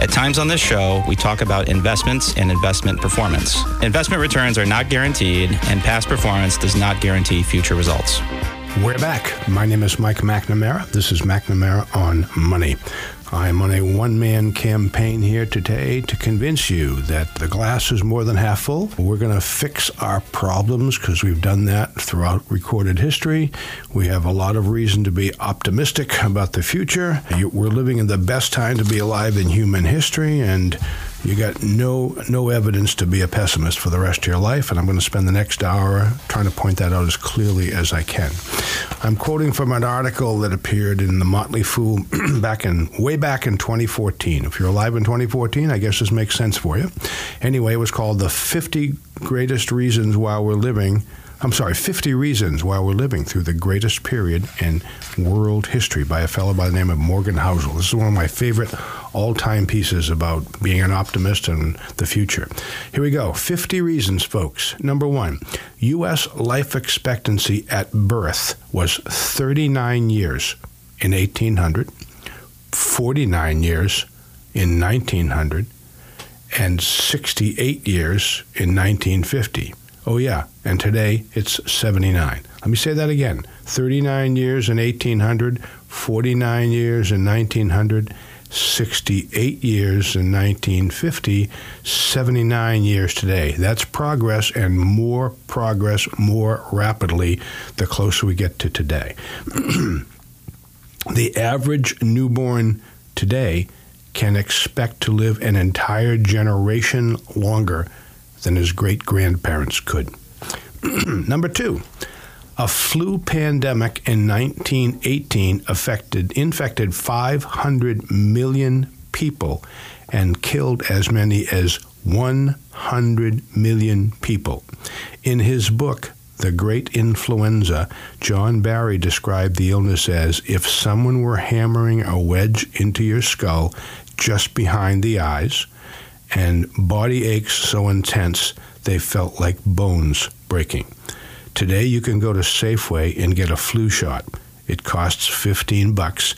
At times on this show, we talk about investments and investment performance. Investment returns are not guaranteed, and past performance does not guarantee future results. We're back. My name is Mike McNamara. This is McNamara on Money. I'm on a one man campaign here today to convince you that the glass is more than half full. We're going to fix our problems because we've done that throughout recorded history. We have a lot of reason to be optimistic about the future. We're living in the best time to be alive in human history, and you got no no evidence to be a pessimist for the rest of your life, and I'm going to spend the next hour trying to point that out as clearly as I can. I'm quoting from an article that appeared in the Motley Fool back in way back in 2014. If you're alive in 2014, I guess this makes sense for you. Anyway, it was called "The 50 Greatest Reasons Why We're Living." I'm sorry, 50 Reasons Why We're Living Through the Greatest Period in World History by a fellow by the name of Morgan Housel. This is one of my favorite all time pieces about being an optimist and the future. Here we go 50 Reasons, folks. Number one, U.S. life expectancy at birth was 39 years in 1800, 49 years in 1900, and 68 years in 1950. Oh, yeah, and today it's 79. Let me say that again 39 years in 1800, 49 years in 1900, 68 years in 1950, 79 years today. That's progress and more progress more rapidly the closer we get to today. the average newborn today can expect to live an entire generation longer than his great grandparents could. Number two, a flu pandemic in 1918 affected infected 500 million people and killed as many as 100 million people. In his book, The Great Influenza, John Barry described the illness as if someone were hammering a wedge into your skull just behind the eyes and body aches so intense they felt like bones breaking. Today you can go to Safeway and get a flu shot. It costs 15 bucks.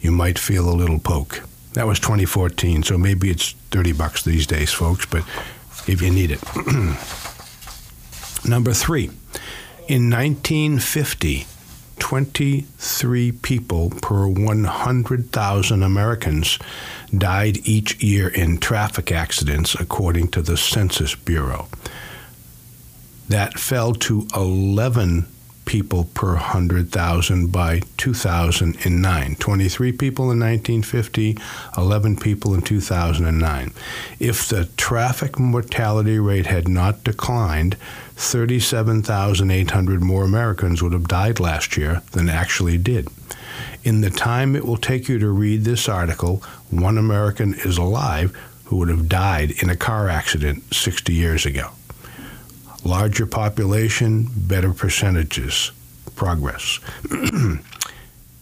You might feel a little poke. That was 2014, so maybe it's 30 bucks these days, folks, but if you need it. Number 3. In 1950, 23 people per 100,000 Americans died each year in traffic accidents, according to the Census Bureau. That fell to 11 people per 100,000 by 2009. 23 people in 1950, 11 people in 2009. If the traffic mortality rate had not declined, 37,800 more Americans would have died last year than actually did. In the time it will take you to read this article, one American is alive who would have died in a car accident 60 years ago. Larger population, better percentages, progress. in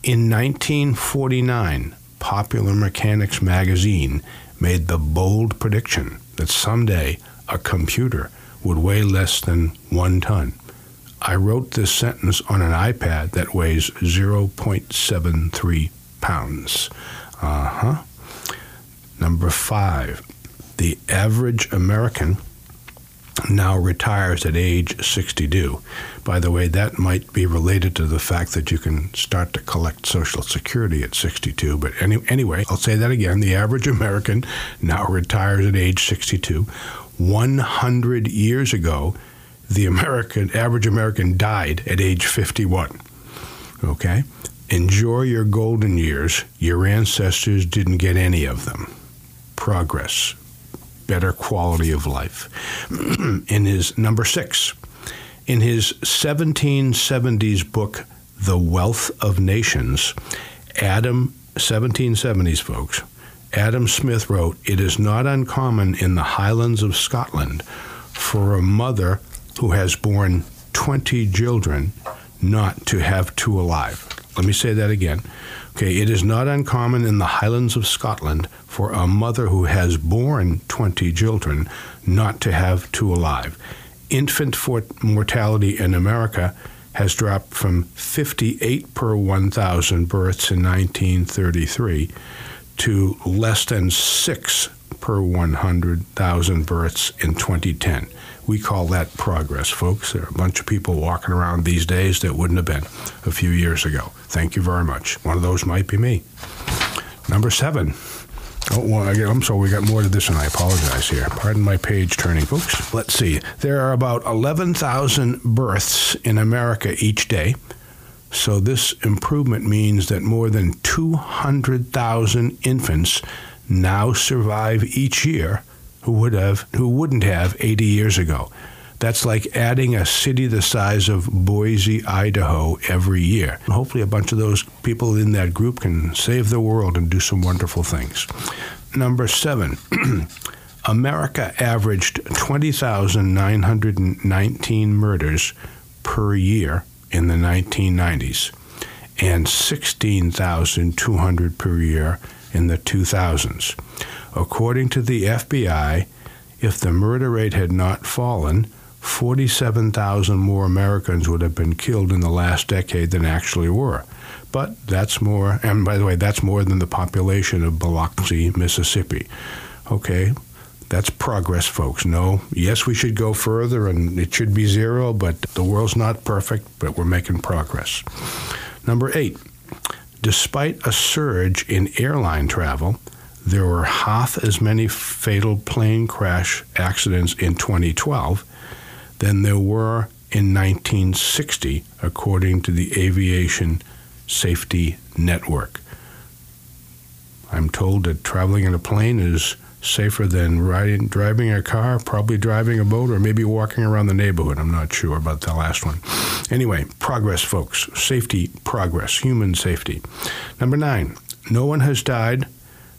1949, Popular Mechanics magazine made the bold prediction that someday a computer would weigh less than one ton. I wrote this sentence on an iPad that weighs 0.73 pounds. Uh huh. Number five, the average American now retires at age 62. By the way, that might be related to the fact that you can start to collect Social Security at 62. But any, anyway, I'll say that again. The average American now retires at age 62. 100 years ago, the American average American died at age 51. Okay? Enjoy your golden years. Your ancestors didn't get any of them. Progress, better quality of life. in his number 6, in his 1770s book The Wealth of Nations, Adam 1770s folks, Adam Smith wrote, It is not uncommon in the Highlands of Scotland for a mother who has borne 20 children not to have two alive. Let me say that again. Okay, it is not uncommon in the Highlands of Scotland for a mother who has borne 20 children not to have two alive. Infant mortality in America has dropped from 58 per 1,000 births in 1933 to less than 6 per 100,000 births in 2010. We call that progress, folks. There are a bunch of people walking around these days that wouldn't have been a few years ago. Thank you very much. One of those might be me. Number seven. Oh, well, I'm sorry, we got more to this, and I apologize here. Pardon my page turning, folks. Let's see. There are about 11,000 births in America each day. So this improvement means that more than 200,000 infants now survive each year who would have who wouldn't have 80 years ago. That's like adding a city the size of Boise, Idaho every year. Hopefully a bunch of those people in that group can save the world and do some wonderful things. Number 7. America averaged 20,919 murders per year in the 1990s and 16,200 per year in the 2000s. According to the FBI, if the murder rate had not fallen, 47,000 more Americans would have been killed in the last decade than actually were. But that's more, and by the way, that's more than the population of Biloxi, Mississippi. Okay, that's progress, folks. No, yes, we should go further and it should be zero, but the world's not perfect, but we're making progress. Number eight, despite a surge in airline travel, there were half as many fatal plane crash accidents in 2012 than there were in 1960, according to the Aviation Safety Network. I'm told that traveling in a plane is safer than riding, driving a car, probably driving a boat, or maybe walking around the neighborhood. I'm not sure about the last one. Anyway, progress, folks. Safety, progress, human safety. Number nine, no one has died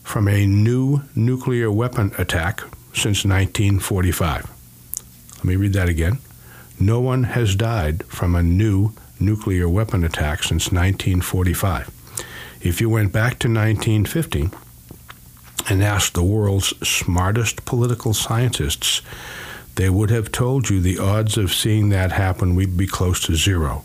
from a new nuclear weapon attack since 1945. Let me read that again. No one has died from a new nuclear weapon attack since 1945. If you went back to 1950, and asked the world's smartest political scientists, they would have told you the odds of seeing that happen would be close to zero.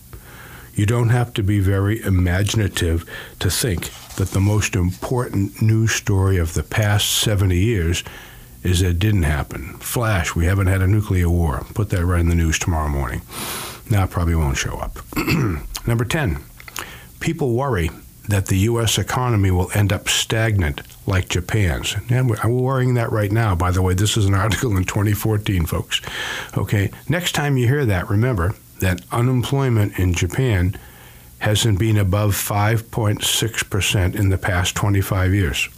You don't have to be very imaginative to think that the most important news story of the past 70 years is that it didn't happen. Flash, we haven't had a nuclear war. Put that right in the news tomorrow morning. Now, probably won't show up. Number 10, people worry that the U.S. economy will end up stagnant like Japan's. And we're worrying that right now. By the way, this is an article in 2014, folks. Okay, next time you hear that, remember that unemployment in Japan hasn't been above 5.6% in the past 25 years.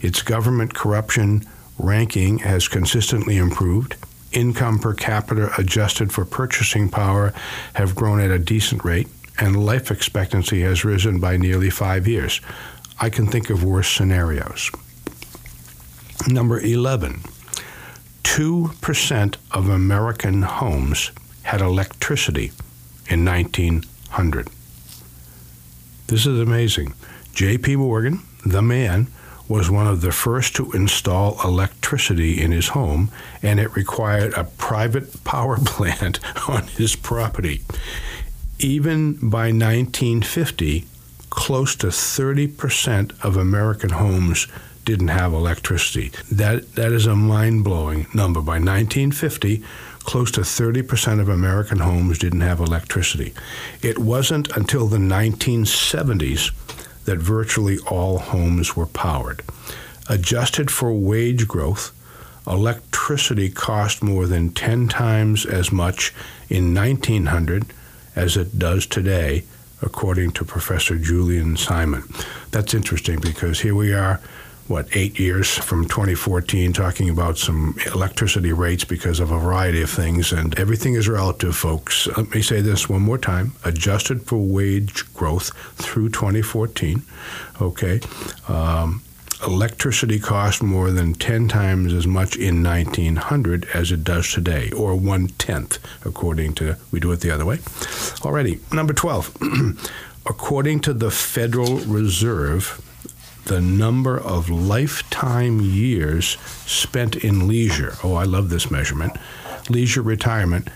Its government corruption ranking has consistently improved. Income per capita adjusted for purchasing power have grown at a decent rate and life expectancy has risen by nearly five years. I can think of worse scenarios. Number 11 2% of American homes had electricity in 1900. This is amazing. J.P. Morgan, the man, was one of the first to install electricity in his home, and it required a private power plant on his property even by 1950, close to 30% of American homes didn't have electricity. That, that is a mind blowing number. By 1950, close to 30% of American homes didn't have electricity. It wasn't until the 1970s that virtually all homes were powered. Adjusted for wage growth, electricity cost more than 10 times as much in 1900 as it does today, according to Professor Julian Simon. That's interesting because here we are, what, eight years from 2014, talking about some electricity rates because of a variety of things, and everything is relative, folks. Let me say this one more time adjusted for wage growth through 2014, okay. Um, electricity cost more than 10 times as much in 1900 as it does today, or one tenth, according to, we do it the other way. Already, number 12. according to the Federal Reserve, the number of lifetime years spent in leisure. Oh, I love this measurement. Leisure retirement.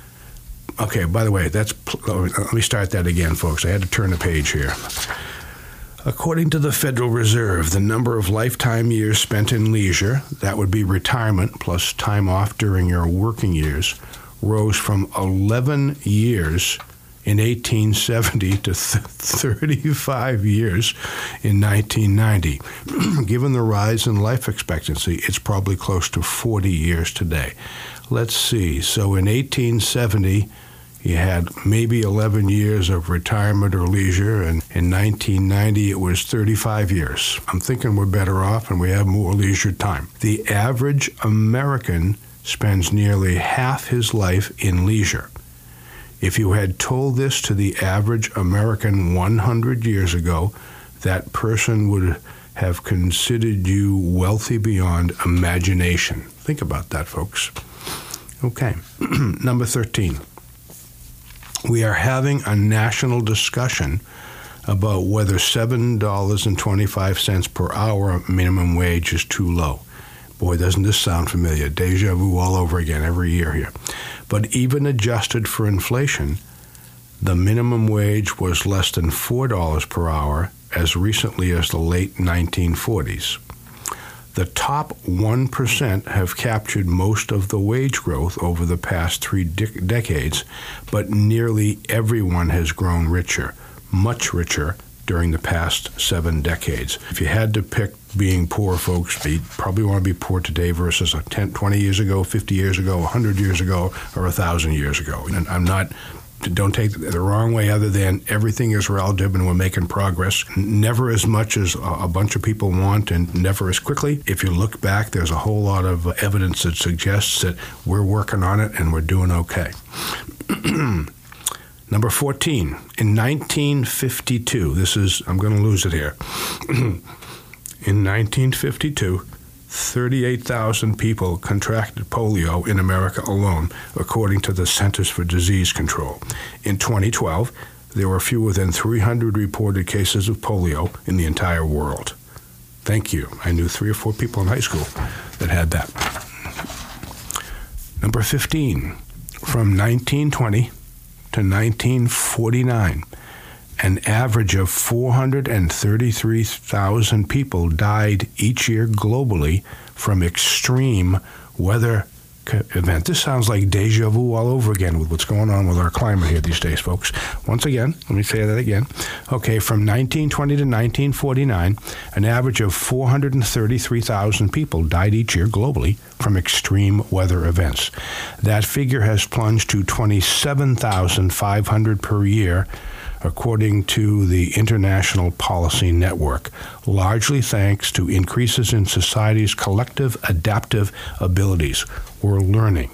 Okay, by the way, that's oh, let me start that again, folks. I had to turn the page here. According to the Federal Reserve, the number of lifetime years spent in leisure, that would be retirement plus time off during your working years, rose from 11 years in 1870 to th- 35 years in 1990. Given the rise in life expectancy, it's probably close to 40 years today. Let's see. So in 1870, you had maybe 11 years of retirement or leisure, and in 1990 it was 35 years. I'm thinking we're better off and we have more leisure time. The average American spends nearly half his life in leisure. If you had told this to the average American 100 years ago, that person would have considered you wealthy beyond imagination. Think about that, folks. Okay, number 13. We are having a national discussion about whether $7.25 per hour minimum wage is too low. Boy, doesn't this sound familiar? Deja vu all over again every year here. But even adjusted for inflation, the minimum wage was less than $4 per hour as recently as the late 1940s. The top 1% have captured most of the wage growth over the past three de- decades, but nearly everyone has grown richer, much richer during the past seven decades. If you had to pick being poor, folks, you'd probably want to be poor today versus 10, 20 years ago, 50 years ago, 100 years ago, or 1,000 years ago. And I'm not don't take the wrong way other than everything is relative and we're making progress. Never as much as a bunch of people want and never as quickly. If you look back there's a whole lot of evidence that suggests that we're working on it and we're doing okay. Number 14, in 1952, this is, I'm going to lose it here. in 1952, 38,000 people contracted polio in America alone, according to the Centers for Disease Control. In 2012, there were fewer than 300 reported cases of polio in the entire world. Thank you. I knew three or four people in high school that had that. Number 15, from 1920 to 1949, an average of 433,000 people died each year globally from extreme weather event. This sounds like deja vu all over again with what's going on with our climate here these days, folks. Once again, let me say that again. Okay, from 1920 to 1949, an average of 433,000 people died each year globally from extreme weather events. That figure has plunged to 27,500 per year according to the International Policy Network, largely thanks to increases in society's collective adaptive abilities. We're learning.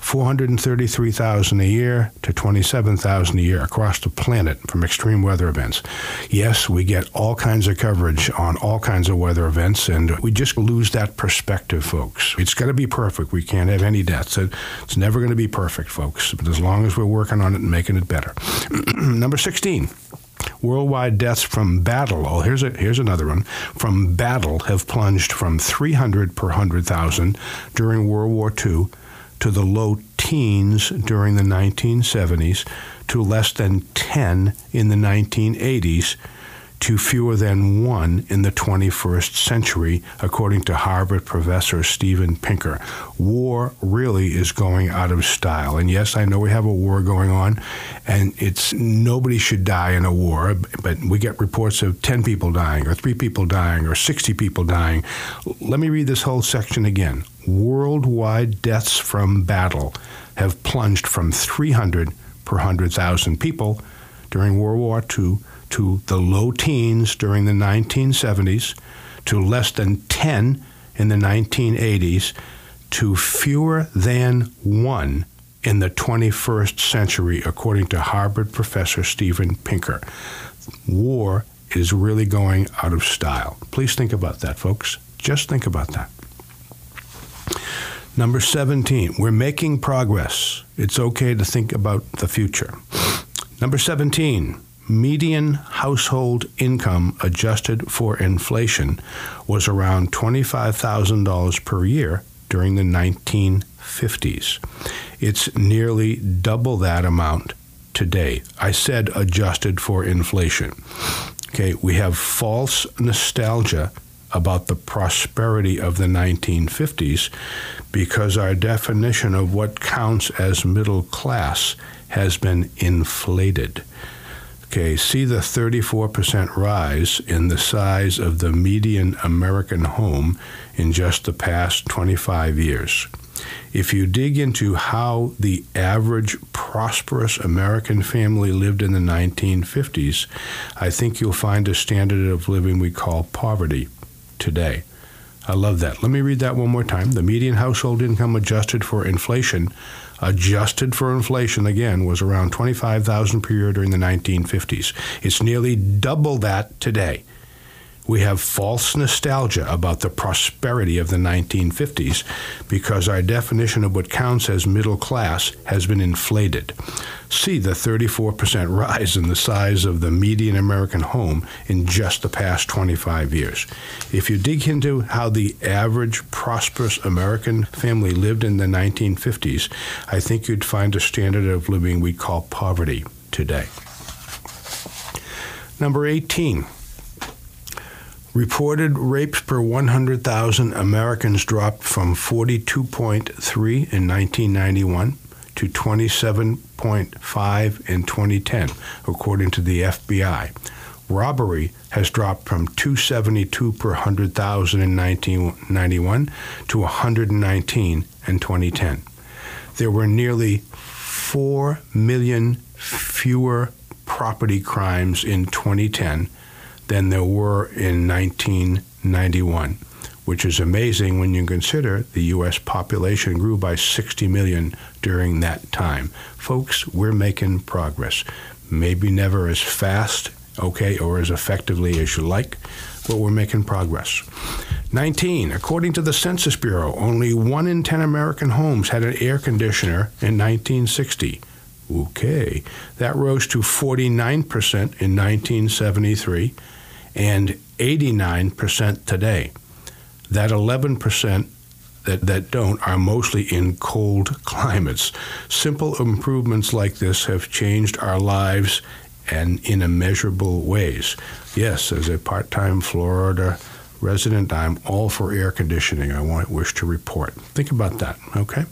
433,000 a year to 27,000 a year across the planet from extreme weather events. Yes, we get all kinds of coverage on all kinds of weather events, and we just lose that perspective, folks. It's got to be perfect. We can't have any deaths. It's never going to be perfect, folks, but as long as we're working on it and making it better. Number 16. Worldwide deaths from battle. Oh, here's a, here's another one. From battle have plunged from 300 per 100,000 during World War II to the low teens during the 1970s to less than 10 in the 1980s to fewer than one in the 21st century, according to Harvard professor Steven Pinker. War really is going out of style. And yes, I know we have a war going on, and it's nobody should die in a war, but we get reports of 10 people dying, or three people dying, or 60 people dying. Let me read this whole section again. Worldwide deaths from battle have plunged from 300 per 100,000 people during World War II to the low teens during the 1970s, to less than 10 in the 1980s, to fewer than one in the 21st century, according to Harvard professor Steven Pinker. War is really going out of style. Please think about that, folks. Just think about that. Number 17, we're making progress. It's okay to think about the future. Number 17, median household income adjusted for inflation was around $25,000 per year during the 1950s. It's nearly double that amount today. I said adjusted for inflation. Okay, we have false nostalgia about the prosperity of the 1950s because our definition of what counts as middle class has been inflated. Okay, see the 34% rise in the size of the median American home in just the past 25 years. If you dig into how the average prosperous American family lived in the 1950s, I think you'll find a standard of living we call poverty today. I love that. Let me read that one more time. The median household income adjusted for inflation, adjusted for inflation again, was around 25,000 per year during the 1950s. It's nearly double that today. We have false nostalgia about the prosperity of the 1950s because our definition of what counts as middle class has been inflated. See the 34% rise in the size of the median American home in just the past 25 years. If you dig into how the average prosperous American family lived in the 1950s, I think you'd find a standard of living we call poverty today. Number 18. Reported rapes per 100,000 Americans dropped from 42.3 in 1991 to 27.5 in 2010, according to the FBI. Robbery has dropped from 272 per 100,000 in 1991 to 119 in 2010. There were nearly 4 million fewer property crimes in 2010 than there were in 1991, which is amazing when you consider the U.S. population grew by 60 million during that time. Folks, we're making progress. Maybe never as fast, okay, or as effectively as you like, but we're making progress. 19. According to the Census Bureau, only 1 in 10 American homes had an air conditioner in 1960. Okay, that rose to 49% in 1973 and 89% today. That 11% that, that don't are mostly in cold climates. Simple improvements like this have changed our lives and in immeasurable ways. Yes, as a part time Florida resident, I'm all for air conditioning. I want wish to report. Think about that, okay?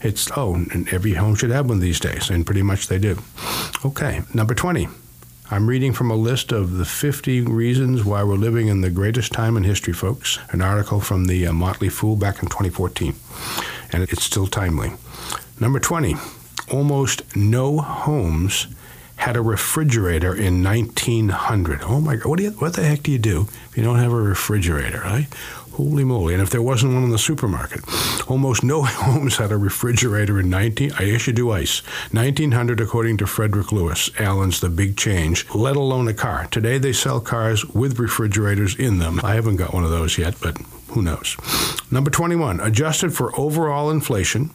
It's oh, and every home should have one these days, and pretty much they do. Okay, number 20. I'm reading from a list of the 50 reasons why we're living in the greatest time in history, folks. An article from the uh, Motley Fool back in 2014, and it's still timely. Number 20, almost no homes had a refrigerator in 1900. Oh my God, what, you, what the heck do you do if you don't have a refrigerator, right? Holy moly. And if there wasn't one in the supermarket, almost no homes had a refrigerator in 19, I guess you do ice, 1900 according to Frederick Lewis, Allen's The Big Change, let alone a car. Today they sell cars with refrigerators in them. I haven't got one of those yet, but who knows. Number 21, adjusted for overall inflation,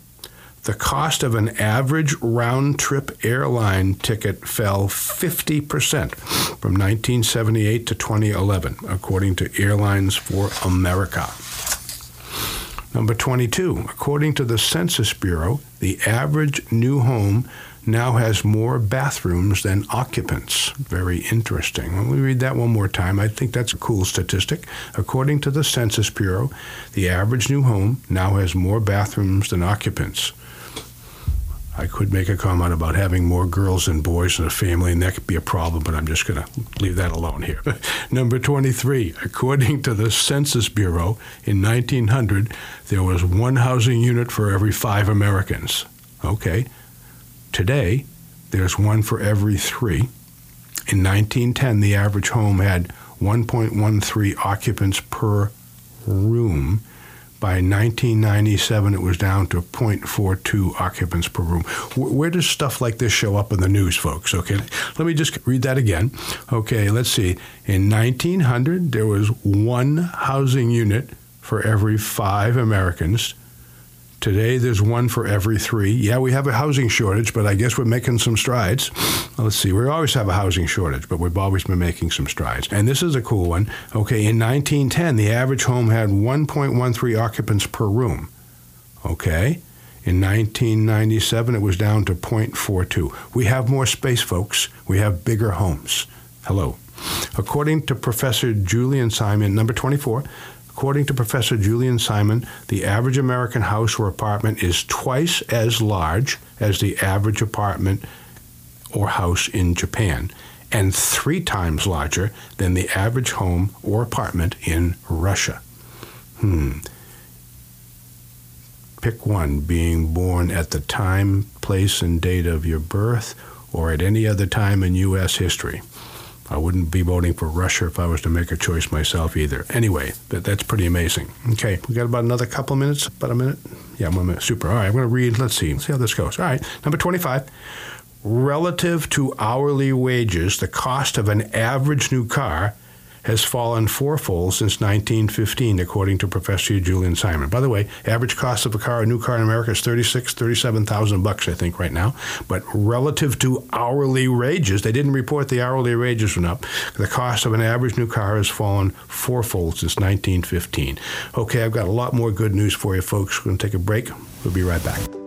the cost of an average round trip airline ticket fell 50% from 1978 to 2011, according to Airlines for America. Number 22, according to the Census Bureau, the average new home now has more bathrooms than occupants. Very interesting. Let me read that one more time. I think that's a cool statistic. According to the Census Bureau, the average new home now has more bathrooms than occupants. I could make a comment about having more girls than boys in a family, and that could be a problem, but I'm just going to leave that alone here. Number 23, according to the Census Bureau, in 1900, there was one housing unit for every five Americans. Okay. Today, there's one for every three. In 1910, the average home had 1.13 occupants per room. By 1997, it was down to 0.42 occupants per room. Where does stuff like this show up in the news, folks? Okay, let me just read that again. Okay, let's see. In 1900, there was one housing unit for every five Americans. Today, there's one for every three. Yeah, we have a housing shortage, but I guess we're making some strides. Let's see, we always have a housing shortage, but we've always been making some strides. And this is a cool one. Okay, in 1910, the average home had 1.13 occupants per room. Okay, in 1997, it was down to 0.42. We have more space, folks. We have bigger homes. Hello. According to Professor Julian Simon, number 24, according to Professor Julian Simon, the average American house or apartment is twice as large as the average apartment or house in Japan and three times larger than the average home or apartment in Russia. Hmm. Pick one being born at the time, place, and date of your birth or at any other time in U.S. history. I wouldn't be voting for Russia if I was to make a choice myself either. Anyway, that, that's pretty amazing. Okay, we got about another couple of minutes, about a minute. Yeah, one minute. Super. All right, I'm going to read. Let's see. Let's see how this goes. All right, number 25. Relative to hourly wages, the cost of an average new car has fallen fourfold since 1915, according to Professor Julian Simon. By the way, average cost of a car, a new car in America is 36, 37,000 bucks, I think, right now. But relative to hourly wages, they didn't report the hourly wages went up. The cost of an average new car has fallen fourfold since 1915. Okay, I've got a lot more good news for you, folks. We're going to take a break. We'll be right back.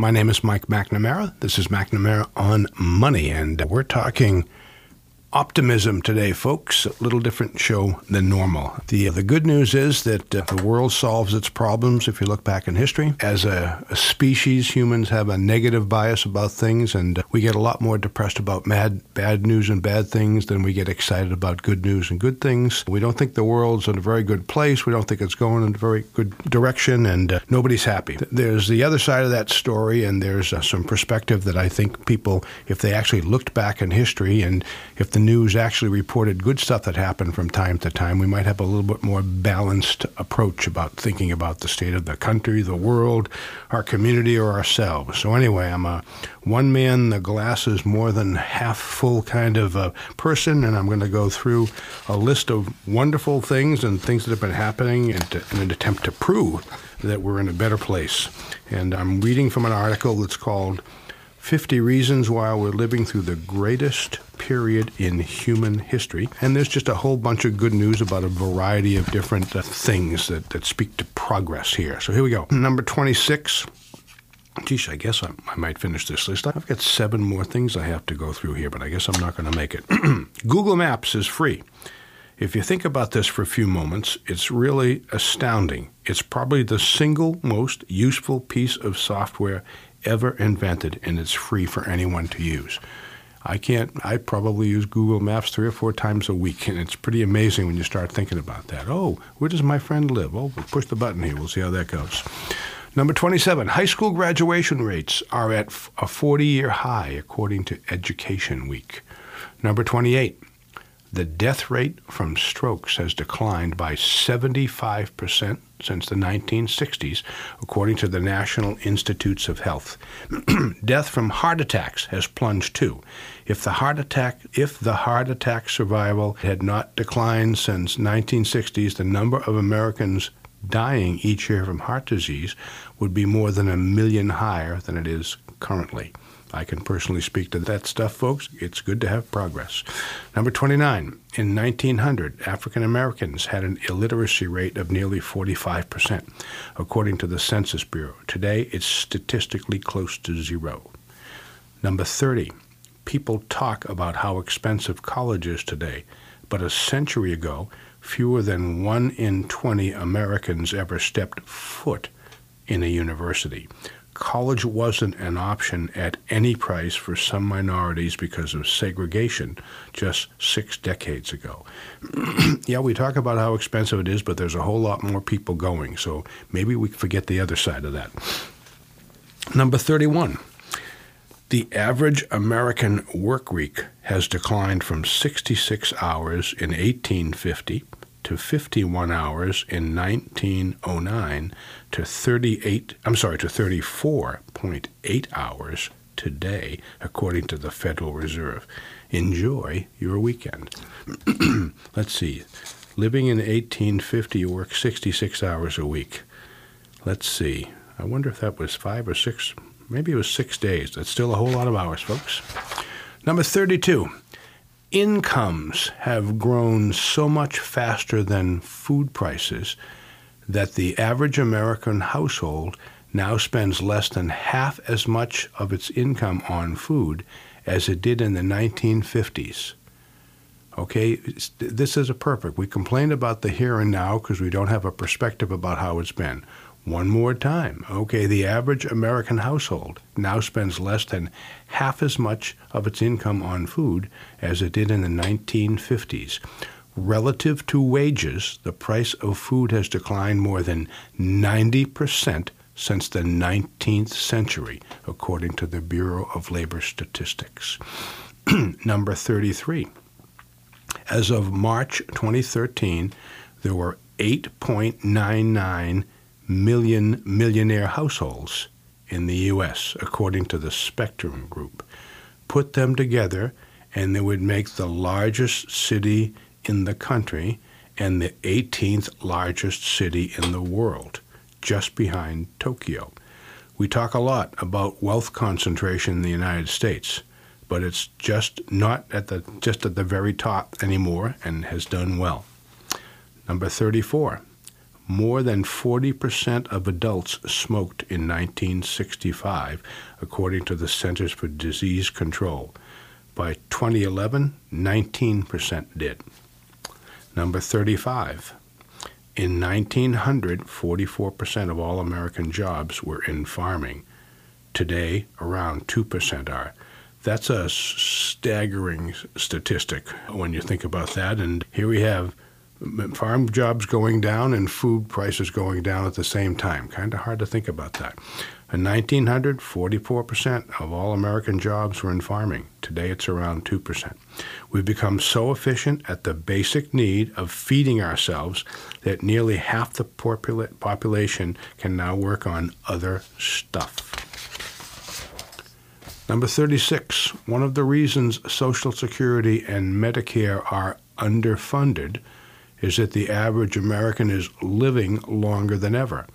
My name is Mike McNamara. This is McNamara on Money, and we're talking optimism today, folks. A little different show than normal. The, the good news is that uh, the world solves its problems if you look back in history. As a, a species, humans have a negative bias about things, and uh, we get a lot more depressed about mad, bad news and bad things than we get excited about good news and good things. We don't think the world's in a very good place. We don't think it's going in a very good direction, and uh, nobody's happy. There's the other side of that story, and there's uh, some perspective that I think people, if they actually looked back in history and if the news actually reported good stuff that happened from time to time, we might have a little bit more balanced approach about thinking about the state of the country, the world, our community, or ourselves. So, anyway, I'm a one man, the glass is more than half full kind of a person, and I'm going to go through a list of wonderful things and things that have been happening in, in an attempt to prove that we're in a better place. And I'm reading from an article that's called 50 Reasons Why We're Living Through the Greatest Period in Human History. And there's just a whole bunch of good news about a variety of different uh, things that, that speak to progress here. So here we go. Number 26. Geez, I guess I, I, might finish this list. I've got seven more things I have to go through here, but I guess I'm not going to make it. Google Maps is free. If you think about this for a few moments, it's really astounding. It's probably the single most useful piece of software ever invented, and it's free for anyone to use. I can't, I probably use Google Maps three or four times a week, and it's pretty amazing when you start thinking about that. Oh, where does my friend live? Oh, we'll push the button here. We'll see how that goes. Number 27, high school graduation rates are at a 40 year high, according to Education Week. Number 28, the death rate from strokes has declined by 75% since the 1960s, according to the National Institutes of Health. death from heart attacks has plunged too. If the heart attack if the heart attack survival had not declined since 1960s, the number of Americans dying each year from heart disease would be more than a million higher than it is currently. I can personally speak to that stuff, folks. It's good to have progress. Number 29. In 1900, African Americans had an illiteracy rate of nearly 45%, according to the Census Bureau. Today, it's statistically close to zero. Number 30. People talk about how expensive college is today, but a century ago, fewer than 1 in 20 Americans ever stepped foot in a university college wasn't an option at any price for some minorities because of segregation just six decades ago. yeah, we talk about how expensive it is, but there's a whole lot more people going, so maybe we can forget the other side of that. Number 31. The average American work week has declined from 66 hours in 1850 to 51 hours in 1909 to 38 I'm sorry to 34.8 hours today according to the Federal Reserve. Enjoy your weekend. Let's see. Living in 1850 you work 66 hours a week. Let's see. I wonder if that was 5 or 6 maybe it was 6 days. That's still a whole lot of hours, folks. Number 32 incomes have grown so much faster than food prices that the average American household now spends less than half as much of its income on food as it did in the 1950s. Okay, this is a perfect. We complain about the here and now because we don't have a perspective about how it's been. One more time. Okay, the average American household now spends less than half as much of its income on food as it did in the 1950s. Relative to wages, the price of food has declined more than 90% since the 19th century, according to the Bureau of Labor Statistics. Number 33. As of March 2013, there were 8.99 million millionaire households in the U.S., according to the Spectrum Group. Put them together, and they would make the largest city in the country and the 18th largest city in the world, just behind Tokyo. We talk a lot about wealth concentration in the United States, but it's just not at the just at the very top anymore and has done well. Number 34 more than 40% of adults smoked in 1965, according to the Centers for Disease Control. By 2011, 19% did. Number 35. In 1900, 44% of all American jobs were in farming. Today, around 2% are. That's a staggering statistic when you think about that. And here we have farm jobs going down and food prices going down at the same time. Kind of hard to think about that. In 1900, 44% of all American jobs were in farming. Today it's around 2%. We've become so efficient at the basic need of feeding ourselves that nearly half the population can now work on other stuff. Number 36, one of the reasons Social Security and Medicare are underfunded is that the average American is living longer than ever.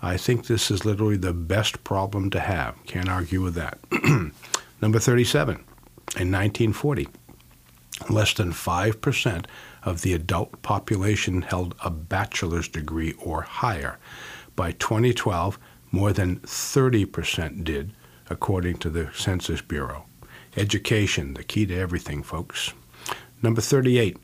I think this is literally the best problem to have. Can't argue with that. Number 37. In 1940, less than 5% of the adult population held a bachelor's degree or higher. By 2012, more than 30% did, according to the Census Bureau. Education, the key to everything, folks. Number 38.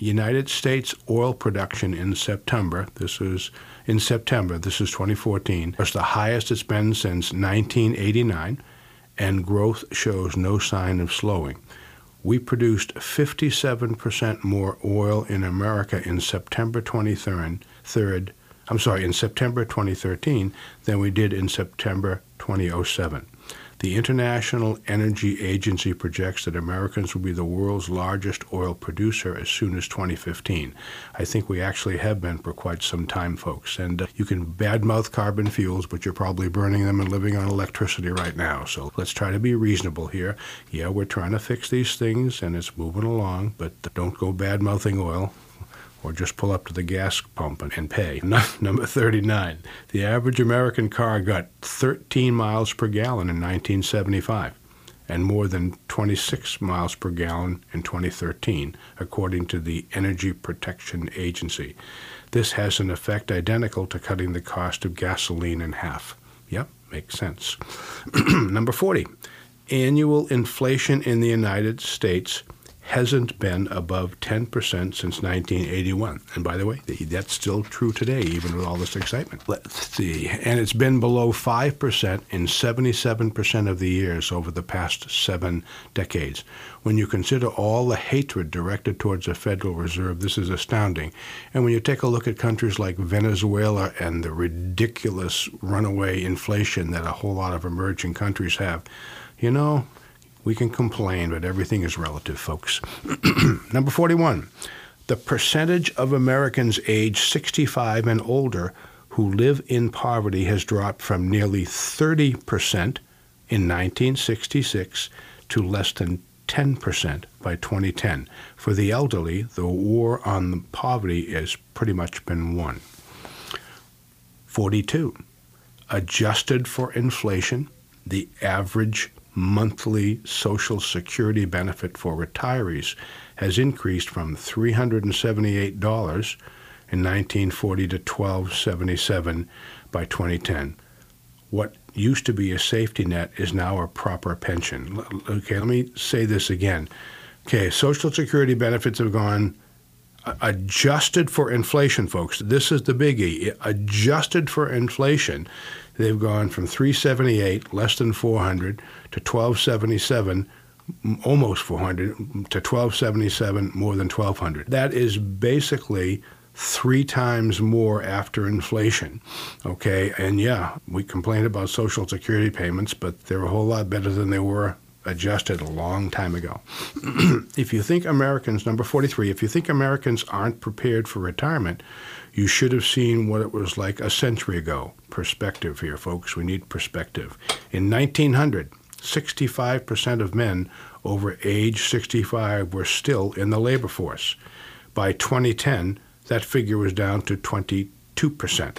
United States oil production in September, this is in September, this is 2014, was the highest it's been since 1989, and growth shows no sign of slowing. We produced 57% more oil in America in September 23rd, third, I'm sorry, in September 2013 than we did in September 2007. The International Energy Agency projects that Americans will be the world's largest oil producer as soon as 2015. I think we actually have been for quite some time, folks. And uh, you can badmouth carbon fuels, but you're probably burning them and living on electricity right now. So let's try to be reasonable here. Yeah, we're trying to fix these things and it's moving along, but don't go badmouthing oil or just pull up to the gas pump and pay. Number 39. The average American car got 13 miles per gallon in 1975 and more than 26 miles per gallon in 2013, according to the Energy Protection Agency. This has an effect identical to cutting the cost of gasoline in half. Yep, makes sense. Number 40. Annual inflation in the United States hasn't been above 10% since 1981. And by the way, that's still true today, even with all this excitement. Let's see. And it's been below 5% in 77% of the years over the past seven decades. When you consider all the hatred directed towards the Federal Reserve, this is astounding. And when you take a look at countries like Venezuela and the ridiculous runaway inflation that a whole lot of emerging countries have, you know, we can complain, but everything is relative, folks. Number 41. The percentage of Americans age 65 and older who live in poverty has dropped from nearly 30% in 1966 to less than 10% by 2010. For the elderly, the war on poverty has pretty much been won. 42. Adjusted for inflation, the average monthly Social Security benefit for retirees has increased from $378 in 1940 to 1277 by 2010. What used to be a safety net is now a proper pension. Okay, let me say this again. Okay, Social Security benefits have gone uh, adjusted for inflation, folks. This is the biggie. Adjusted for inflation, they've gone from 378, less than 400, to 1277, almost 400, to 1277, more than 1200. That is basically three times more after inflation. Okay, and yeah, we complain about Social Security payments, but they're a whole lot better than they were adjusted a long time ago. if you think Americans, number 43, if you think Americans aren't prepared for retirement, you should have seen what it was like a century ago. Perspective here, folks. We need perspective. In 1900, 65% of men over age 65 were still in the labor force. By 2010, that figure was down to 22%.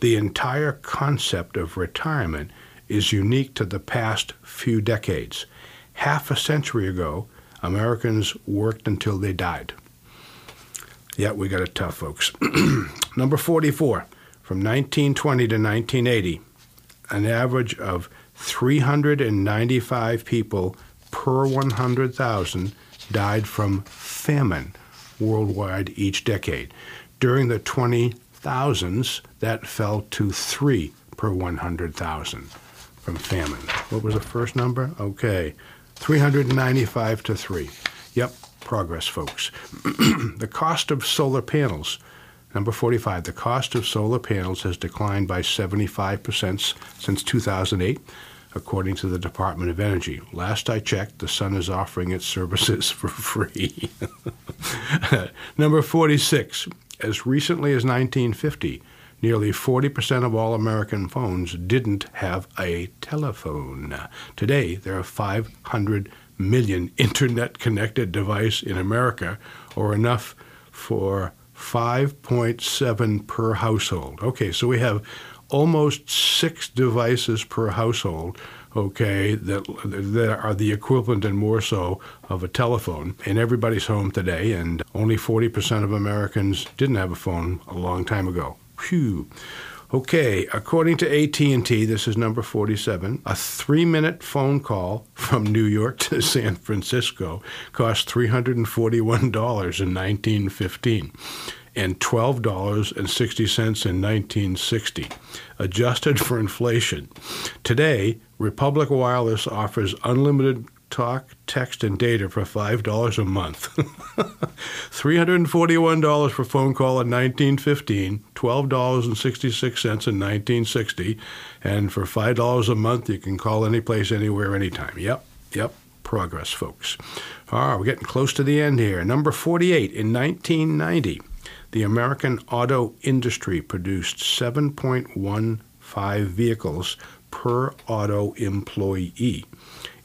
The entire concept of retirement is unique to the past few decades. Half a century ago, Americans worked until they died. Yeah, we got it tough, folks. Number 44, from 1920 to 1980, an average of 395 people per 100,000 died from famine worldwide each decade. During the 2000s, that fell to three per 100,000 from famine. What was the first number? Okay, 395 to 3. Yep, progress, folks. the cost of solar panels. Number 45, the cost of solar panels has declined by 75% since 2008, according to the Department of Energy. Last I checked, the sun is offering its services for free. Number 46, as recently as 1950, nearly 40% of all American phones didn't have a telephone. Today, there are 500 million internet connected device in America, or enough for 5.7 per household. Okay, so we have almost six devices per household okay, that, that are the equivalent and more so of a telephone in everybody's home today, and only 40% of Americans didn't have a phone a long time ago. Phew. Okay, according to AT&T, this is number 47, a 3-minute phone call from New York to San Francisco cost $341 in 1915 and $12.60 in 1960, adjusted for inflation. Today, Republic Wireless offers unlimited talk, text, and data for $5 a month. $341 for phone call in 1915, $12.66 in 1960, and for $5 a month, you can call any place, anywhere, anytime. Yep, yep, progress, folks. All right, we're getting close to the end here. Number 48, in 1990, the American auto industry produced 7.15 vehicles per auto employee.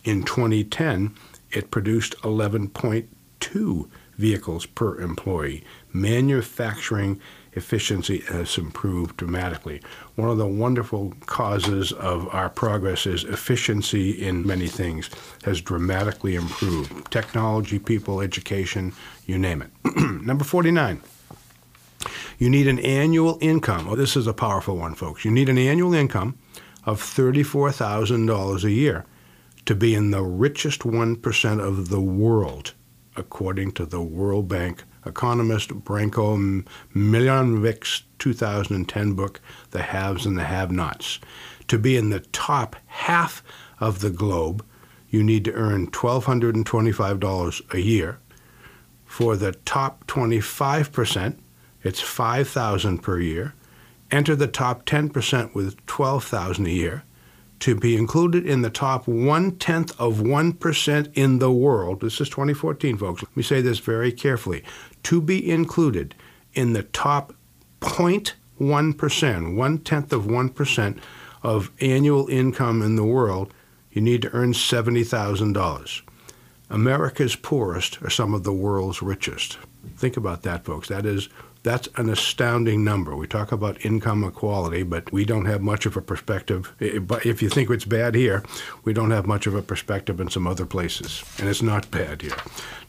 In 2010, it produced 11.2 vehicles per employee. Manufacturing efficiency has improved dramatically. One of the wonderful causes of our progress is efficiency in many things has dramatically improved. Technology, people, education, you name it. Number 49. You need an annual income. Oh, this is a powerful one, folks. You need an annual income of $34,000 a year to be in the richest 1% of the world. according to the World Bank economist Branko Milanović's 2010 book, The Haves and the Have Nots. To be in the top half of the globe, you need to earn $1,225 a year. For the top 25%, it's 5000 per year. Enter the top 10% with 12000 a year. To be included in the top one tenth of 1% in the world, this is 2014, folks. Let me say this very carefully. To be included in the top 0.1%, one tenth of 1% of annual income in the world, you need to earn $70,000. America's poorest are some of the world's richest. Think about that, folks. That is that's an astounding number. We talk about income equality, but we don't have much of a perspective. But If you think it's bad here, we don't have much of a perspective in some other places. And it's not bad here.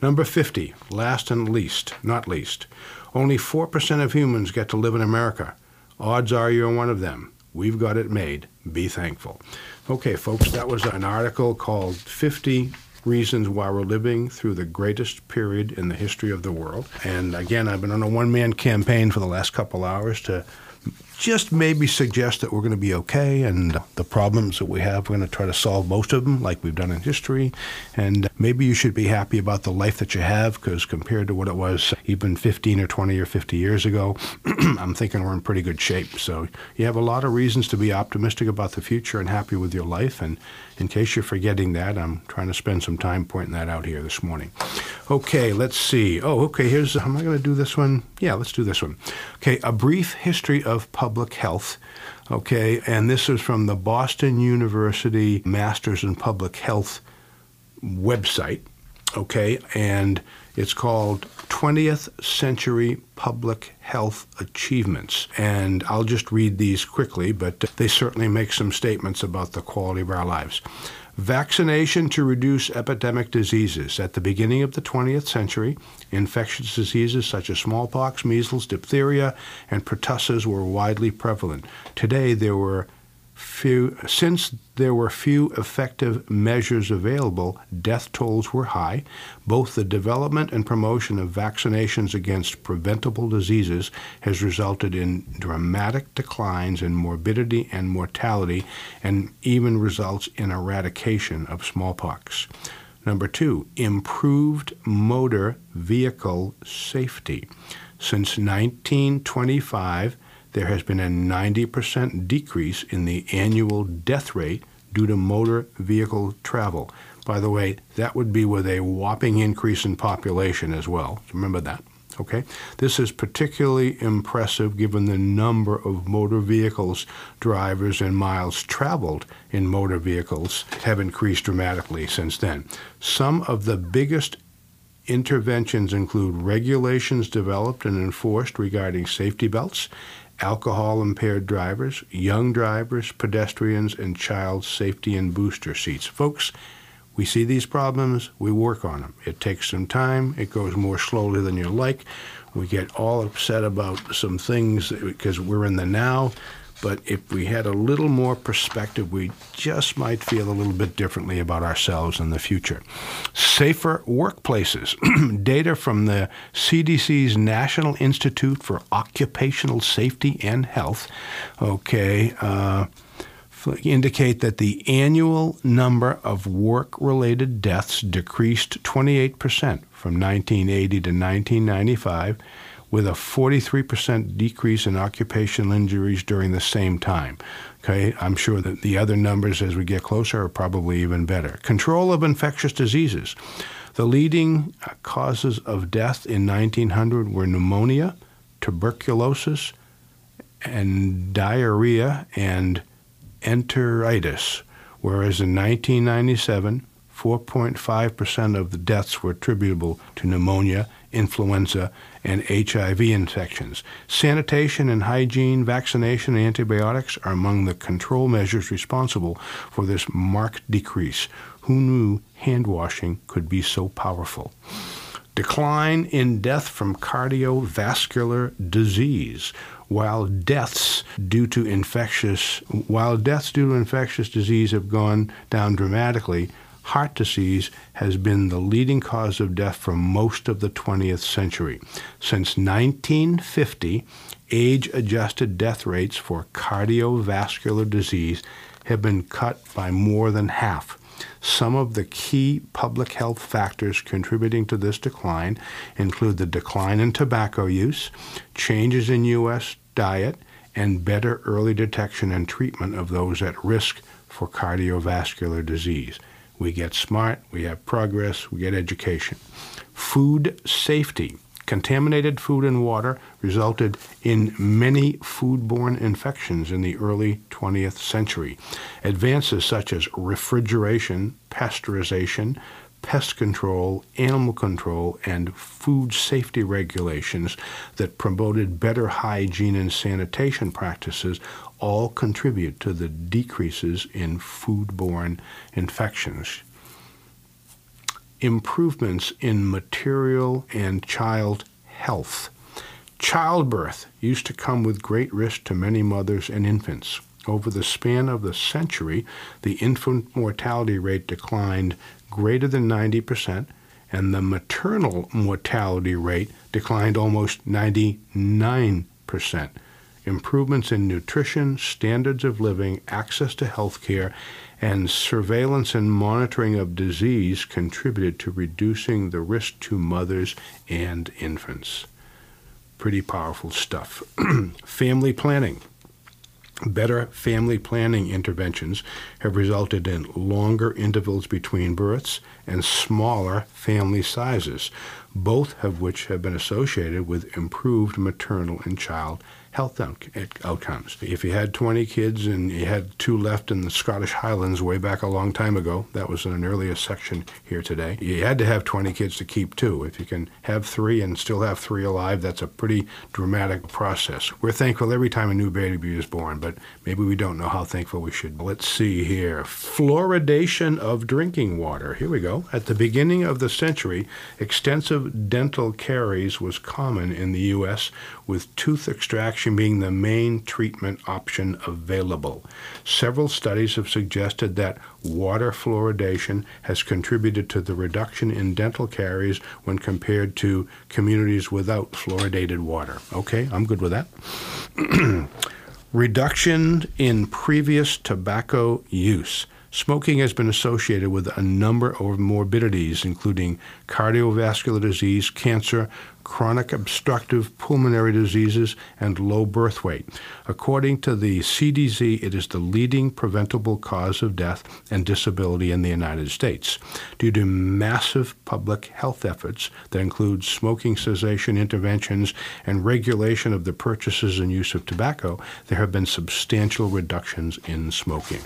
Number 50, last and least, not least. Only 4% of humans get to live in America. Odds are you're one of them. We've got it made. Be thankful. Okay, folks, that was an article called 50 reasons why we're living through the greatest period in the history of the world. And again, I've been on a one man campaign for the last couple hours to just maybe suggest that we're going to be okay and the problems that we have, we're going to try to solve most of them like we've done in history. And maybe you should be happy about the life that you have because compared to what it was even 15 or 20 or 50 years ago, I'm thinking we're in pretty good shape. So you have a lot of reasons to be optimistic about the future and happy with your life. And in case you're forgetting that, I'm trying to spend some time pointing that out here this morning. Okay, let's see. Oh, okay, here's, am I going to do this one? Yeah, let's do this one. Okay, a brief history of public health. Okay, and this is from the Boston University Masters in Public Health website. Okay, and it's called 20th Century Public Health Achievements. And I'll just read these quickly, but they certainly make some statements about the quality of our lives. Vaccination to reduce epidemic diseases. At the beginning of the 20th century, infectious diseases such as smallpox, measles, diphtheria, and pertussis were widely prevalent. Today, there were few, since there were few effective measures available, death tolls were high. Both the development and promotion of vaccinations against preventable diseases has resulted in dramatic declines in morbidity and mortality, and even results in eradication of smallpox. Number two, improved motor vehicle safety. Since 1925, there has been a 90% decrease in the annual death rate due to motor vehicle travel. By the way, that would be with a whopping increase in population as well. Remember that. Okay? This is particularly impressive given the number of motor vehicles drivers and miles traveled in motor vehicles have increased dramatically since then. Some of the biggest interventions include regulations developed and enforced regarding safety belts alcohol impaired drivers, young drivers, pedestrians, and child safety and booster seats. Folks, we see these problems, we work on them. It takes some time, it goes more slowly than you like. We get all upset about some things because we're in the now. But if we had a little more perspective, we just might feel a little bit differently about ourselves in the future. Safer workplaces. Data from the CDC's National Institute for Occupational Safety and Health, okay, uh, indicate that the annual number of work related deaths decreased 28% from 1980 to 1995 with a 43% decrease in occupational injuries during the same time. Okay, I'm sure that the other numbers as we get closer are probably even better. Control of infectious diseases. The leading causes of death in 1900 were pneumonia, tuberculosis, and diarrhea and enteritis, whereas in 1997, 4.5% of the deaths were attributable to pneumonia, influenza, and HIV infections. Sanitation and hygiene, vaccination, and antibiotics are among the control measures responsible for this marked decrease. Who knew hand washing could be so powerful? Decline in death from cardiovascular disease. While deaths due to infectious while deaths due to infectious disease have gone down dramatically, heart disease has been the leading cause of death for most of the 20th century. Since 1950, age adjusted death rates for cardiovascular disease have been cut by more than half. Some of the key public health factors contributing to this decline include the decline in tobacco use, changes in U.S. diet, and better early detection and treatment of those at risk for cardiovascular disease. We get smart, we have progress, we get education. Food safety. Contaminated food and water resulted in many foodborne infections in the early 20th century. Advances such as refrigeration, pasteurization, pest control, animal control, and food safety regulations that promoted better hygiene and sanitation practices all contribute to the decreases in foodborne infections. Improvements in maternal and child health. Childbirth used to come with great risk to many mothers and infants. Over the span of the century, the infant mortality rate declined greater than 90%, and the maternal mortality rate declined almost 99%. Improvements in nutrition, standards of living, access to health care, and surveillance and monitoring of disease contributed to reducing the risk to mothers and infants. Pretty powerful stuff. Family planning. Better family planning interventions have resulted in longer intervals between births and smaller family sizes, both of which have been associated with improved maternal and child health outcomes. If you had 20 kids and you had two left in the Scottish Highlands way back a long time ago, that was in an earlier section here today, you had to have 20 kids to keep two. If you can have three and still have three alive, that's a pretty dramatic process. We're thankful every time a new baby is born, but maybe we don't know how thankful we should. Let's see here. Fluoridation of drinking water. Here we go. At the beginning of the century, extensive dental caries was common in the U.S., with tooth extraction being the main treatment option available. Several studies have suggested that water fluoridation has contributed to the reduction in dental caries when compared to communities without fluoridated water. Okay, I'm good with that. Reduction in previous tobacco use. Smoking has been associated with a number of morbidities, including cardiovascular disease, cancer, chronic obstructive pulmonary diseases, and low birth weight. According to the CDC, it is the leading preventable cause of death and disability in the United States. Due to massive public health efforts that include smoking cessation interventions and regulation of the purchases and use of tobacco, there have been substantial reductions in smoking.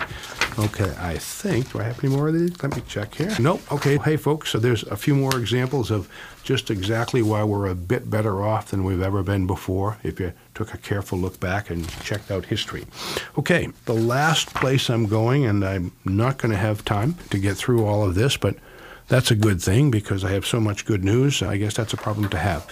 Okay, I think, do I have any more of these? Let me check here. Nope. Okay, hey folks, so there's a few more examples of just exactly why we're a bit better off than we've ever been before if you took a careful look back and checked out history. Okay, the last place I'm going, and I'm not going to have time to get through all of this, but that's a good thing because I have so much good news. I guess that's a problem to have.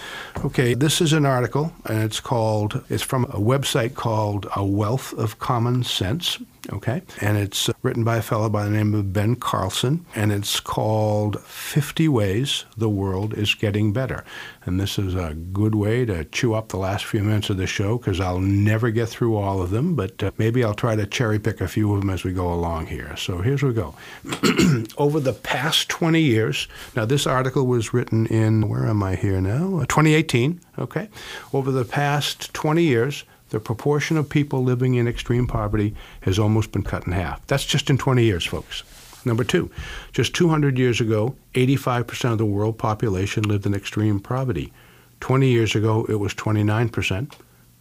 Okay, this is an article, and it's called, it's from a website called A Wealth of Common Sense okay? And it's written by a fellow by the name of Ben Carlson, and it's called 50 Ways the World is Getting Better. And this is a good way to chew up the last few minutes of the show because I'll never get through all of them, but uh, maybe I'll try to cherry pick a few of them as we go along here. So here's we go. Over the past 20 years, now this article was written in, where am I here now? Uh, 2018, okay? Over the past 20 years, the proportion of people living in extreme poverty has almost been cut in half. That's just in 20 years, folks. Number two, just 200 years ago, 85% of the world population lived in extreme poverty. 20 years ago, it was 29%.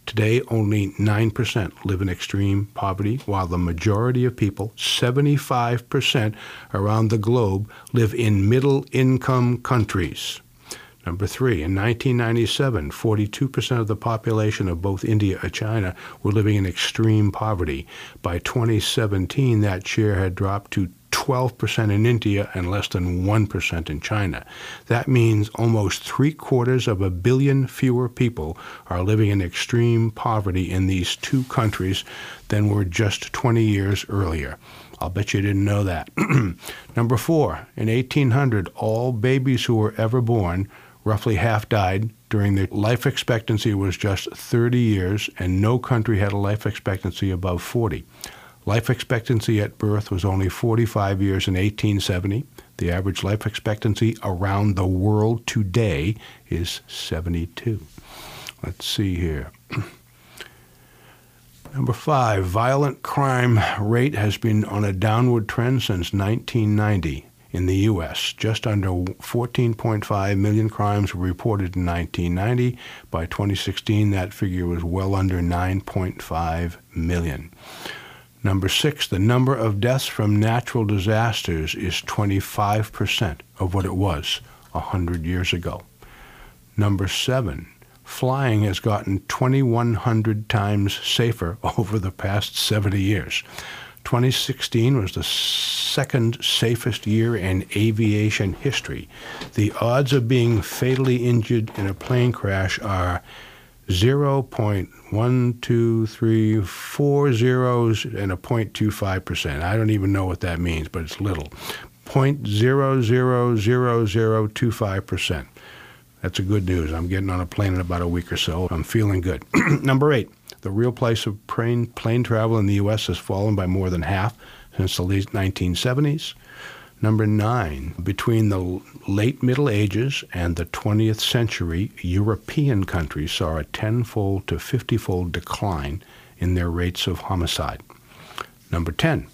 Today, only 9% live in extreme poverty, while the majority of people, 75% around the globe, live in middle income countries. Number three, in 1997, 42% of the population of both India and China were living in extreme poverty. By 2017, that share had dropped to 12% in India and less than 1% in China. That means almost three quarters of a billion fewer people are living in extreme poverty in these two countries than were just 20 years earlier. I'll bet you didn't know that. Number four, in 1800, all babies who were ever born, roughly half died during their life expectancy was just 30 years, and no country had a life expectancy above 40. Life expectancy at birth was only 45 years in 1870. The average life expectancy around the world today is 72. Let's see here. Number five, violent crime rate has been on a downward trend since 1990 in the U.S. Just under 14.5 million crimes were reported in 1990. By 2016, that figure was well under 9.5 million. Number six, the number of deaths from natural disasters is 25% of what it was 100 years ago. Number seven, flying has gotten 2,100 times safer over the past 70 years. 2016 was the second safest year in aviation history. The odds of being fatally injured in a plane crash are 0.123, zeros and a 0.25%. I don't even know what that means, but it's little. 0.000025%. That's a good news. I'm getting on a plane in about a week or so. I'm feeling good. Number eight, the real price of plane, plane travel in the U.S. has fallen by more than half since the late 1970s. Number nine, between the late Middle Ages and the 20th century, European countries saw a tenfold to 50fold decline in their rates of homicide. Number 10,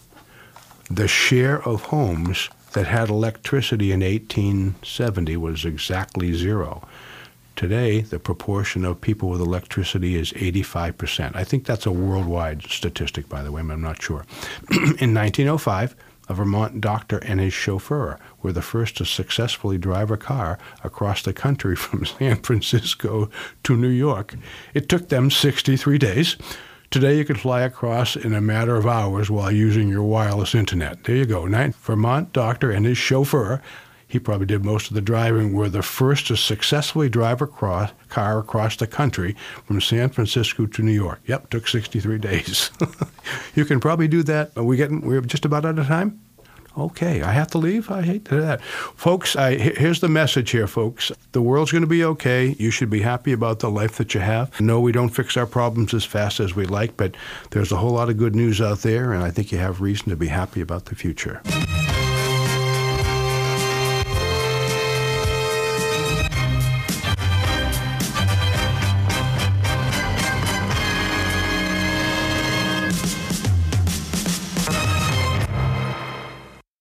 the share of homes that had electricity in 1870 was exactly zero. Today, the proportion of people with electricity is 85%. I think that's a worldwide statistic, by the way, I'm not sure. in 1905, a Vermont doctor and his chauffeur were the first to successfully drive a car across the country from San Francisco to New York. It took them 63 days. Today, you can fly across in a matter of hours while using your wireless internet. There you go. Vermont doctor and his chauffeur, he probably did most of the driving, were the first to successfully drive a cross, car across the country from San Francisco to New York. Yep, took 63 days. you can probably do that. Are we getting? We're just about out of time. Okay, I have to leave. I hate that. Folks, I, here's the message here, folks. The world's going to be okay. You should be happy about the life that you have. No, we don't fix our problems as fast as we like, but there's a whole lot of good news out there, and I think you have reason to be happy about the future.